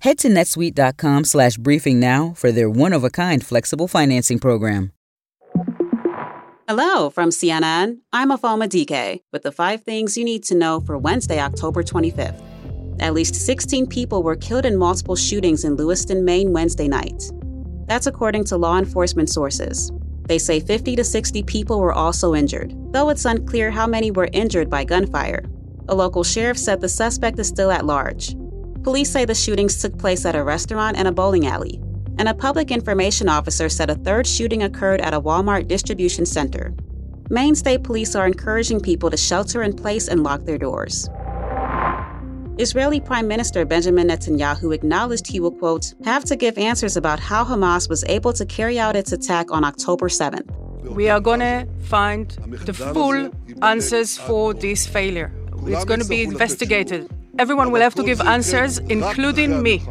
Head to netsuite.com slash briefing now for their one of a kind flexible financing program. Hello from CNN. I'm Afoma DK with the five things you need to know for Wednesday, October 25th. At least 16 people were killed in multiple shootings in Lewiston, Maine Wednesday night. That's according to law enforcement sources. They say 50 to 60 people were also injured, though it's unclear how many were injured by gunfire. A local sheriff said the suspect is still at large. Police say the shootings took place at a restaurant and a bowling alley. And a public information officer said a third shooting occurred at a Walmart distribution center. Maine State Police are encouraging people to shelter in place and lock their doors. Israeli Prime Minister Benjamin Netanyahu acknowledged he will, quote, have to give answers about how Hamas was able to carry out its attack on October 7th. We are going to find the full answers for this failure. It's going to be investigated. Everyone will have to give answers, including me.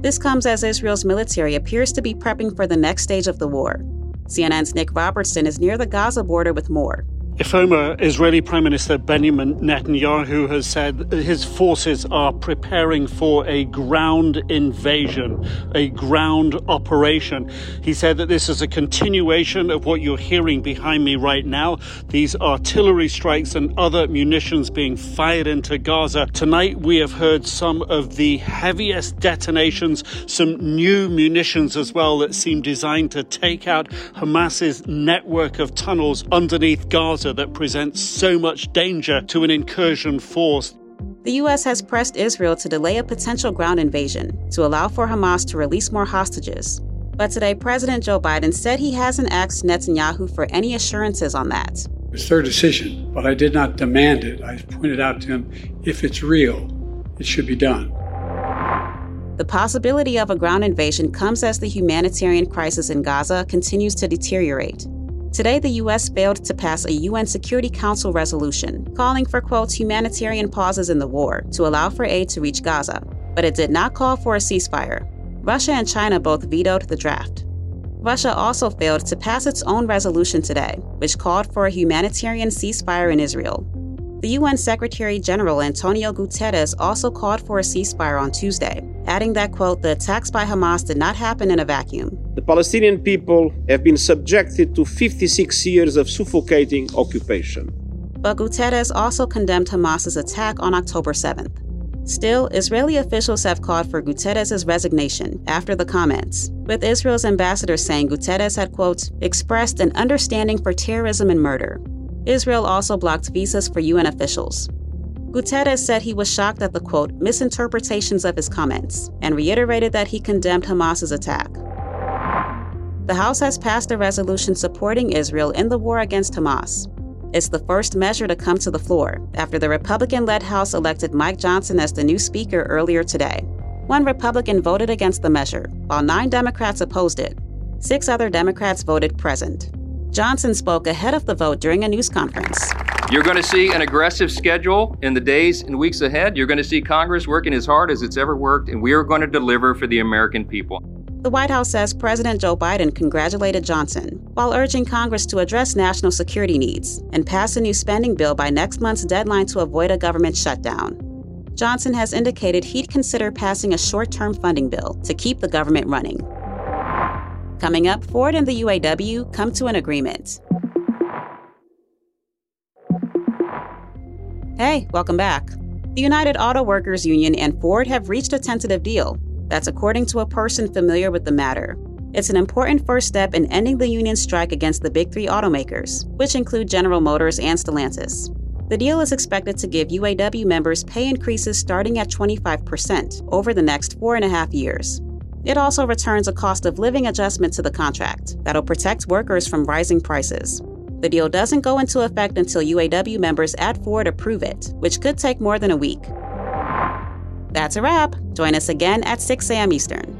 This comes as Israel's military appears to be prepping for the next stage of the war. CNN's Nick Robertson is near the Gaza border with more. Ifoma, Israeli Prime Minister Benjamin Netanyahu has said his forces are preparing for a ground invasion, a ground operation. He said that this is a continuation of what you're hearing behind me right now. These artillery strikes and other munitions being fired into Gaza. Tonight, we have heard some of the heaviest detonations, some new munitions as well that seem designed to take out Hamas's network of tunnels underneath Gaza that presents so much danger to an incursion force. The U.S. has pressed Israel to delay a potential ground invasion to allow for Hamas to release more hostages. But today, President Joe Biden said he hasn't asked Netanyahu for any assurances on that. It's their decision, but I did not demand it. I pointed out to him if it's real, it should be done. The possibility of a ground invasion comes as the humanitarian crisis in Gaza continues to deteriorate. Today, the U.S. failed to pass a UN Security Council resolution calling for, quote, humanitarian pauses in the war to allow for aid to reach Gaza, but it did not call for a ceasefire. Russia and China both vetoed the draft. Russia also failed to pass its own resolution today, which called for a humanitarian ceasefire in Israel. The UN Secretary General Antonio Guterres also called for a ceasefire on Tuesday, adding that, quote, the attacks by Hamas did not happen in a vacuum. The Palestinian people have been subjected to 56 years of suffocating occupation. But Guterres also condemned Hamas's attack on October 7th. Still, Israeli officials have called for Guterres' resignation after the comments, with Israel's ambassador saying Guterres had, quote, expressed an understanding for terrorism and murder. Israel also blocked visas for UN officials. Guterres said he was shocked at the quote, misinterpretations of his comments, and reiterated that he condemned Hamas's attack. The House has passed a resolution supporting Israel in the war against Hamas. It's the first measure to come to the floor after the Republican led House elected Mike Johnson as the new Speaker earlier today. One Republican voted against the measure, while nine Democrats opposed it. Six other Democrats voted present. Johnson spoke ahead of the vote during a news conference. You're going to see an aggressive schedule in the days and weeks ahead. You're going to see Congress working as hard as it's ever worked, and we are going to deliver for the American people. The White House says President Joe Biden congratulated Johnson while urging Congress to address national security needs and pass a new spending bill by next month's deadline to avoid a government shutdown. Johnson has indicated he'd consider passing a short term funding bill to keep the government running. Coming up, Ford and the UAW come to an agreement. Hey, welcome back. The United Auto Workers Union and Ford have reached a tentative deal. That's according to a person familiar with the matter. It's an important first step in ending the union strike against the big three automakers, which include General Motors and Stellantis. The deal is expected to give UAW members pay increases starting at 25% over the next four and a half years. It also returns a cost of living adjustment to the contract that'll protect workers from rising prices. The deal doesn't go into effect until UAW members at Ford approve it, which could take more than a week. That's a wrap. Join us again at 6 a.m. Eastern.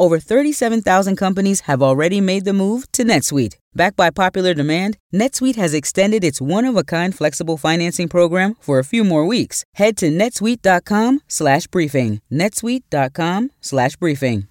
Over 37,000 companies have already made the move to NetSuite. Backed by popular demand, NetSuite has extended its one-of-a-kind flexible financing program for a few more weeks. Head to netsuite.com/briefing. netsuite.com/briefing.